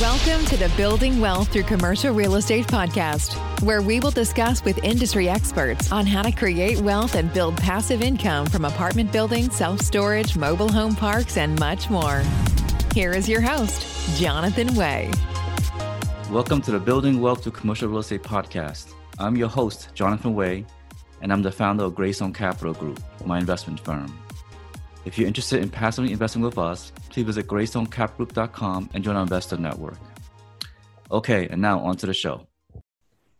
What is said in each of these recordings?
Welcome to the Building Wealth Through Commercial Real Estate podcast, where we will discuss with industry experts on how to create wealth and build passive income from apartment buildings, self storage, mobile home parks, and much more. Here is your host, Jonathan Way. Welcome to the Building Wealth Through Commercial Real Estate podcast. I'm your host, Jonathan Way, and I'm the founder of Greystone Capital Group, my investment firm. If you're interested in passively investing with us, please visit greystonecapgroup.com and join our investor network. Okay, and now on to the show.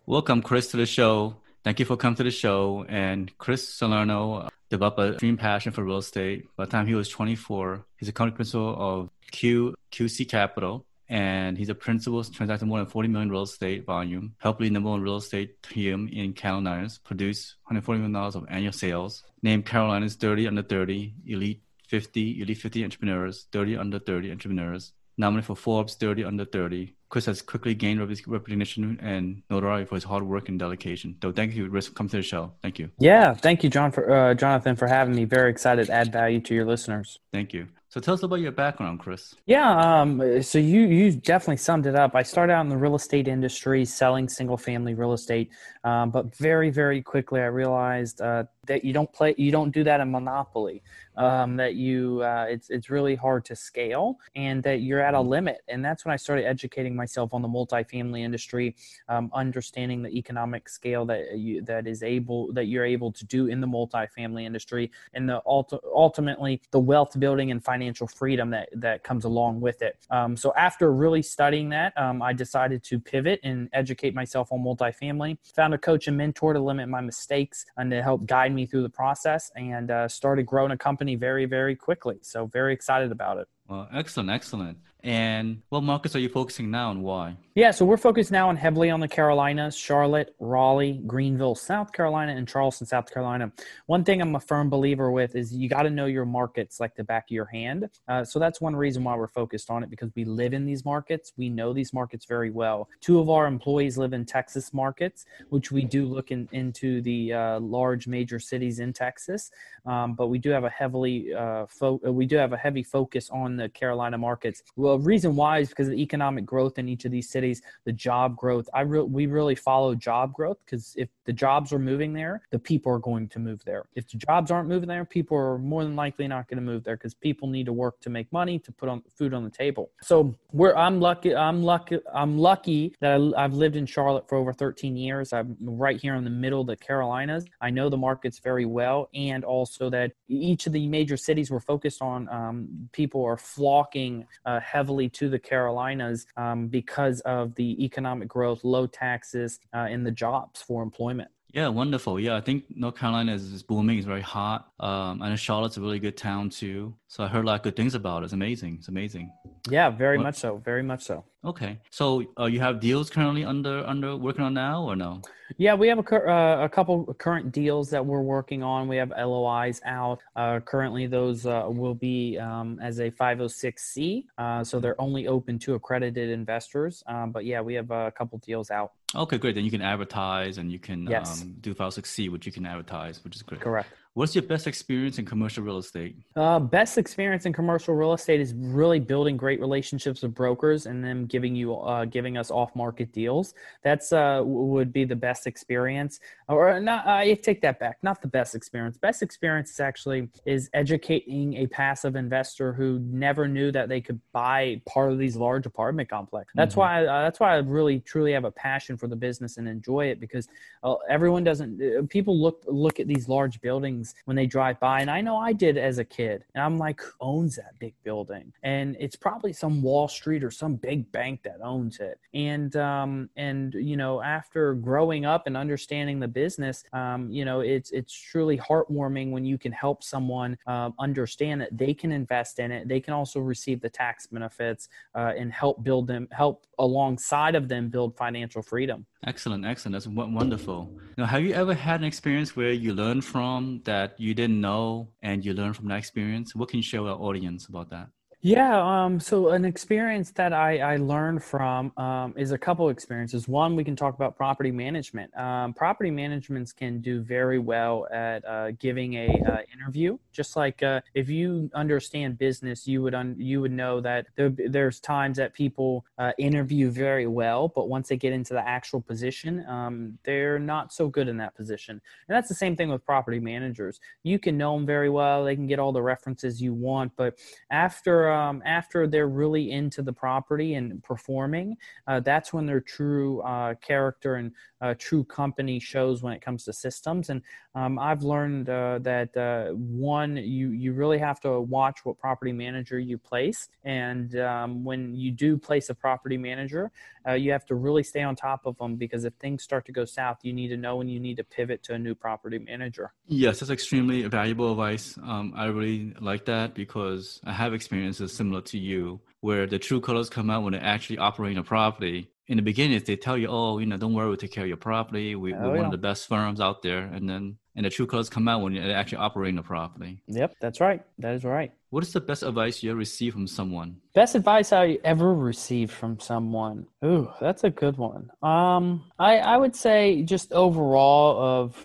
Welcome, Chris, to the show. Thank you for coming to the show. And Chris Salerno uh, developed a dream passion for real estate. By the time he was 24, he's a company principal of Q QC Capital, and he's a principal transacted more than 40 million real estate volume, helped lead number one real estate team in Carolinas, produced 140 million dollars of annual sales, named Carolina's 30 under 30 elite 50 elite 50 entrepreneurs, 30 under 30 entrepreneurs, nominated for Forbes 30 under 30. Chris has quickly gained recognition and notoriety for his hard work and dedication. So thank you, Chris, for coming to the show. Thank you. Yeah, thank you, John, for uh, Jonathan, for having me. Very excited to add value to your listeners. Thank you. So tell us about your background, Chris. Yeah, um, so you you definitely summed it up. I started out in the real estate industry, selling single family real estate, um, but very very quickly I realized uh, that you don't play you don't do that in monopoly. Um, that you uh, it's it's really hard to scale, and that you're at a Mm-hmm. limit. And that's when I started educating myself on the multifamily industry, um, understanding the economic scale that you that is able that you're able to do in the multifamily industry, and the ulti- ultimately the wealth building and financial freedom that that comes along with it. Um, so after really studying that, um, I decided to pivot and educate myself on multifamily. Found a coach and mentor to limit my mistakes and to help guide me through the process, and uh, started growing a company very very quickly. So very excited about it. Well, excellent, excellent. And what markets are you focusing now and why? Yeah, so we're focused now on heavily on the Carolinas, Charlotte, Raleigh, Greenville, South Carolina, and Charleston, South Carolina. One thing I'm a firm believer with is you got to know your markets like the back of your hand. Uh, so that's one reason why we're focused on it because we live in these markets. We know these markets very well. Two of our employees live in Texas markets, which we do look in, into the uh, large major cities in Texas. Um, but we do have a heavily uh, fo- we do have a heavy focus on the Carolina markets. Reason why is because of the economic growth in each of these cities, the job growth. I re- we really follow job growth because if the jobs are moving there, the people are going to move there. If the jobs aren't moving there, people are more than likely not going to move there because people need to work to make money to put on food on the table. So I'm lucky I'm lucky I'm lucky that I, I've lived in Charlotte for over 13 years. I'm right here in the middle of the Carolinas. I know the markets very well, and also that each of the major cities we're focused on, um, people are flocking uh, heavily to the Carolinas um, because of the economic growth, low taxes, uh, and the jobs for employment. Yeah, wonderful. Yeah, I think North Carolina is, is booming. It's very hot. Um, I know Charlotte's a really good town too. So I heard a lot of good things about it. It's amazing. It's amazing. Yeah, very What- much so. Very much so. Okay. So uh, you have deals currently under under working on now or no? Yeah, we have a, cur- uh, a couple current deals that we're working on. We have LOIs out. Uh, currently, those uh, will be um, as a 506C, uh, so they're only open to accredited investors. Um, but yeah, we have a couple deals out. Okay, great. Then you can advertise and you can Yes. um, do 506C, which you can advertise, which is great. Correct. What's your best experience in commercial real estate? Uh, best experience in commercial real estate is really building great relationships with brokers and then giving you uh, giving us off market deals. That's uh, would be the best experience, or not. I take that back. Not the best experience. Best experience is actually is educating a passive investor who never knew that they could buy part of these large apartment complexes. That's Mhm. why uh, that's why I really truly have a passion for the business and enjoy it because uh, everyone doesn't. Uh, people look look at these large buildings when they drive by, and I know I did as a kid. And I'm like, who owns that big building? And it's probably some Wall Street or some big bank that owns it. And um, and you know, after growing up and understanding the business, um, you know, it's it's truly heartwarming when you can help someone um, understand that they can invest in it. They can also receive the tax benefits uh, and help build them, help alongside of them build financial freedom. Excellent, excellent. That's wonderful. Now, have you ever had an experience where you learned from that you didn't know and you learned from that experience? What can you share with our audience about that? Yeah, um, so an experience that I, I learned from um, is a couple experiences. One, we can talk about property management. Um, property managements can do very well at uh, giving a uh, interview. Just like uh, if you understand business, you would un- you would know that there, there's times that people uh, interview very well, but once they get into the actual position, um, they're not so good in that position. And that's the same thing with property managers. You can know them very well; they can get all the references you want, but after um, after they're really into the property and performing, uh, that's when their true uh, character and uh, true company shows when it comes to systems. And um, I've learned uh, that uh, one, you you really have to watch what property manager you place, and um, when you do place a property manager, uh, you have to really stay on top of them because if things start to go south, you need to know when you need to pivot to a new property manager. Yes, that's extremely valuable advice. Um, I really like that because I have experiences similar to you where the true colors come out when they're actually operating a property. In the beginning, they tell you, "Oh, you know, don't worry, we'll take care of your property. We, are oh, yeah. one of the best firms out there." And then, and the true colors come out when you're actually operating the property. Yep, that's right. That is right. What is the best advice you ever received from someone? Best advice I ever received from someone. Ooh, that's a good one. Um, I I would say just overall of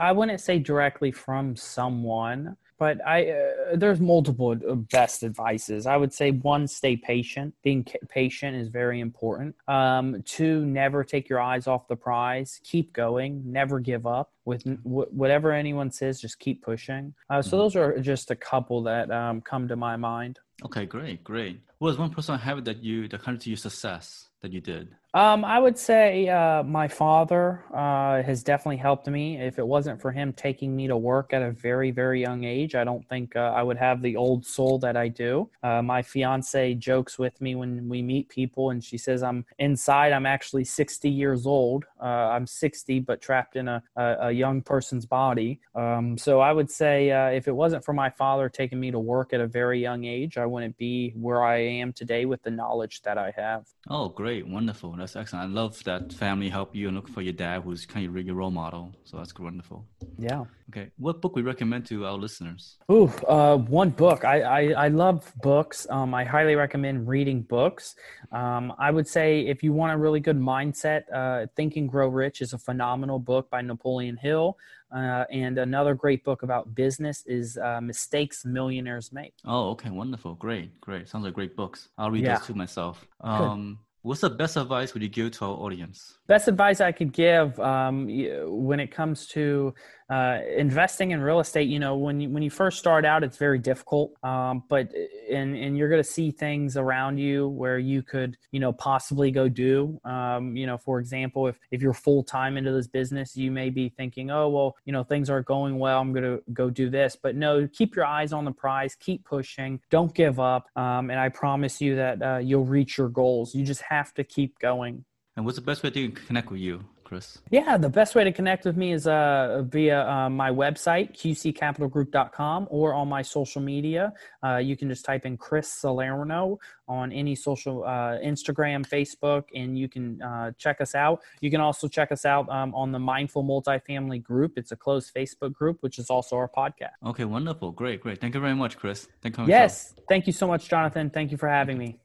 I wouldn't say directly from someone but I uh, there's multiple uh, best advices. I would say one, stay patient. Being patient is very important. Um, two, never take your eyes off the prize. Keep going. Never give up. With w- whatever anyone says, just keep pushing. Uh, so mm-hmm. those are just a couple that um, come to my mind. Okay, great, great. What was one personal habit that you that of to your success that you did? Um, I would say uh, my father uh, has definitely helped me. If it wasn't for him taking me to work at a very, very young age, I don't think uh, I would have the old soul that I do. Uh, my fiance jokes with me when we meet people, and she says I'm inside. I'm actually 60 years old. Uh, I'm 60, but trapped in a, a, a young person's body. Um, so I would say uh, if it wasn't for my father taking me to work at a very young age, I wouldn't be where I am today with the knowledge that I have. Oh, great, wonderful that's excellent. I love that family help you and look for your dad, who's kind of your role model. So that's wonderful. Yeah. Okay. What book we recommend to our listeners? Ooh, uh, one book. I, I, I love books. Um, I highly recommend reading books. Um, I would say if you want a really good mindset, uh, Think and Grow Rich is a phenomenal book by Napoleon Hill. Uh, and another great book about business is uh, Mistakes Millionaires Make. Oh, okay, wonderful, great, great. Sounds like great books. I'll read yeah. those too myself. Um, What's the best advice would you give to our audience? Best advice I could give um, when it comes to uh, investing in real estate, you know, when you, when you first start out, it's very difficult. Um, but and and you're going to see things around you where you could, you know, possibly go do. Um, you know, for example, if if you're full time into this business, you may be thinking, oh well, you know, things aren't going well. I'm going to go do this. But no, keep your eyes on the prize. Keep pushing. Don't give up. Um, and I promise you that uh, you'll reach your goals. You just have to keep going. And what's the best way to connect with you? Chris? Yeah, the best way to connect with me is uh, via uh, my website, qccapitalgroup.com, or on my social media. Uh, you can just type in Chris Salerno on any social uh, Instagram, Facebook, and you can uh, check us out. You can also check us out um, on the Mindful Multifamily Group. It's a closed Facebook group, which is also our podcast. Okay, wonderful. Great, great. Thank you very much, Chris. Thank you. Yes. Thank you so much, Jonathan. Thank you for having me.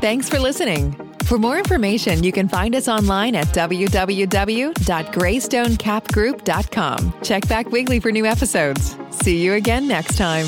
Thanks for listening. For more information, you can find us online at www.greystonecapgroup.com. Check back weekly for new episodes. See you again next time.